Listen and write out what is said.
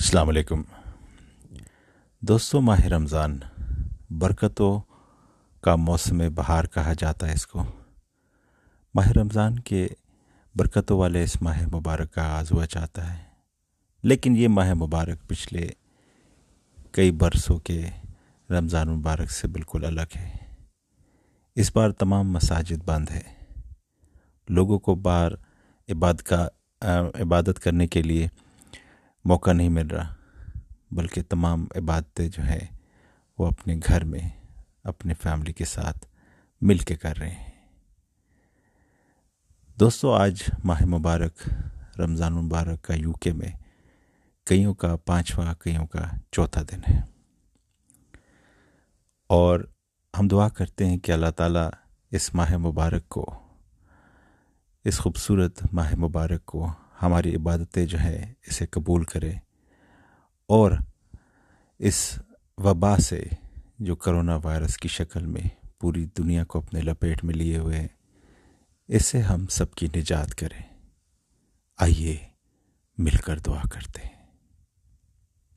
السلام علیکم۔ دوستوں ماہ رمضان برکتوں کا موسم بہار کہا جاتا ہے اس کو۔ ماہ رمضان کے برکتوں والے اس ماہ مبارک کا آغاز ہوا چاہتا ہے۔ لیکن یہ ماہ مبارک پچھلے کئی برسوں کے رمضان مبارک سے بالکل الگ ہے۔ اس بار تمام مساجد بند ہے لوگوں کو بار عبادت کا، عبادت کرنے کے لیے موقع نہیں مل رہا، بلکہ تمام عبادتیں جو ہیں وہ اپنے گھر میں، اپنے فیملی کے ساتھ مل کے کر رہے ہیں۔ دوستو، آج ماہ مبارک، رمضان مبارک کا یو کے میں کئیوں کا پانچواں، کئیوں کا چوتھا دن ہے۔ اور ہم دعا کرتے ہیں کہ اللہ تعالیٰ اس ماہ مبارک کو، اس خوبصورت ماہ مبارک کو ہماری عبادتیں جو ہے اسے قبول کرے اور اس وبا سے جو کرونا وائرس کی شکل میں پوری دنیا کو اپنے لپیٹ میں لیے ہوئے ہیں اس سے ہم سب کی نجات کریں۔ آئیے مل کر دعا کرتے ہیں۔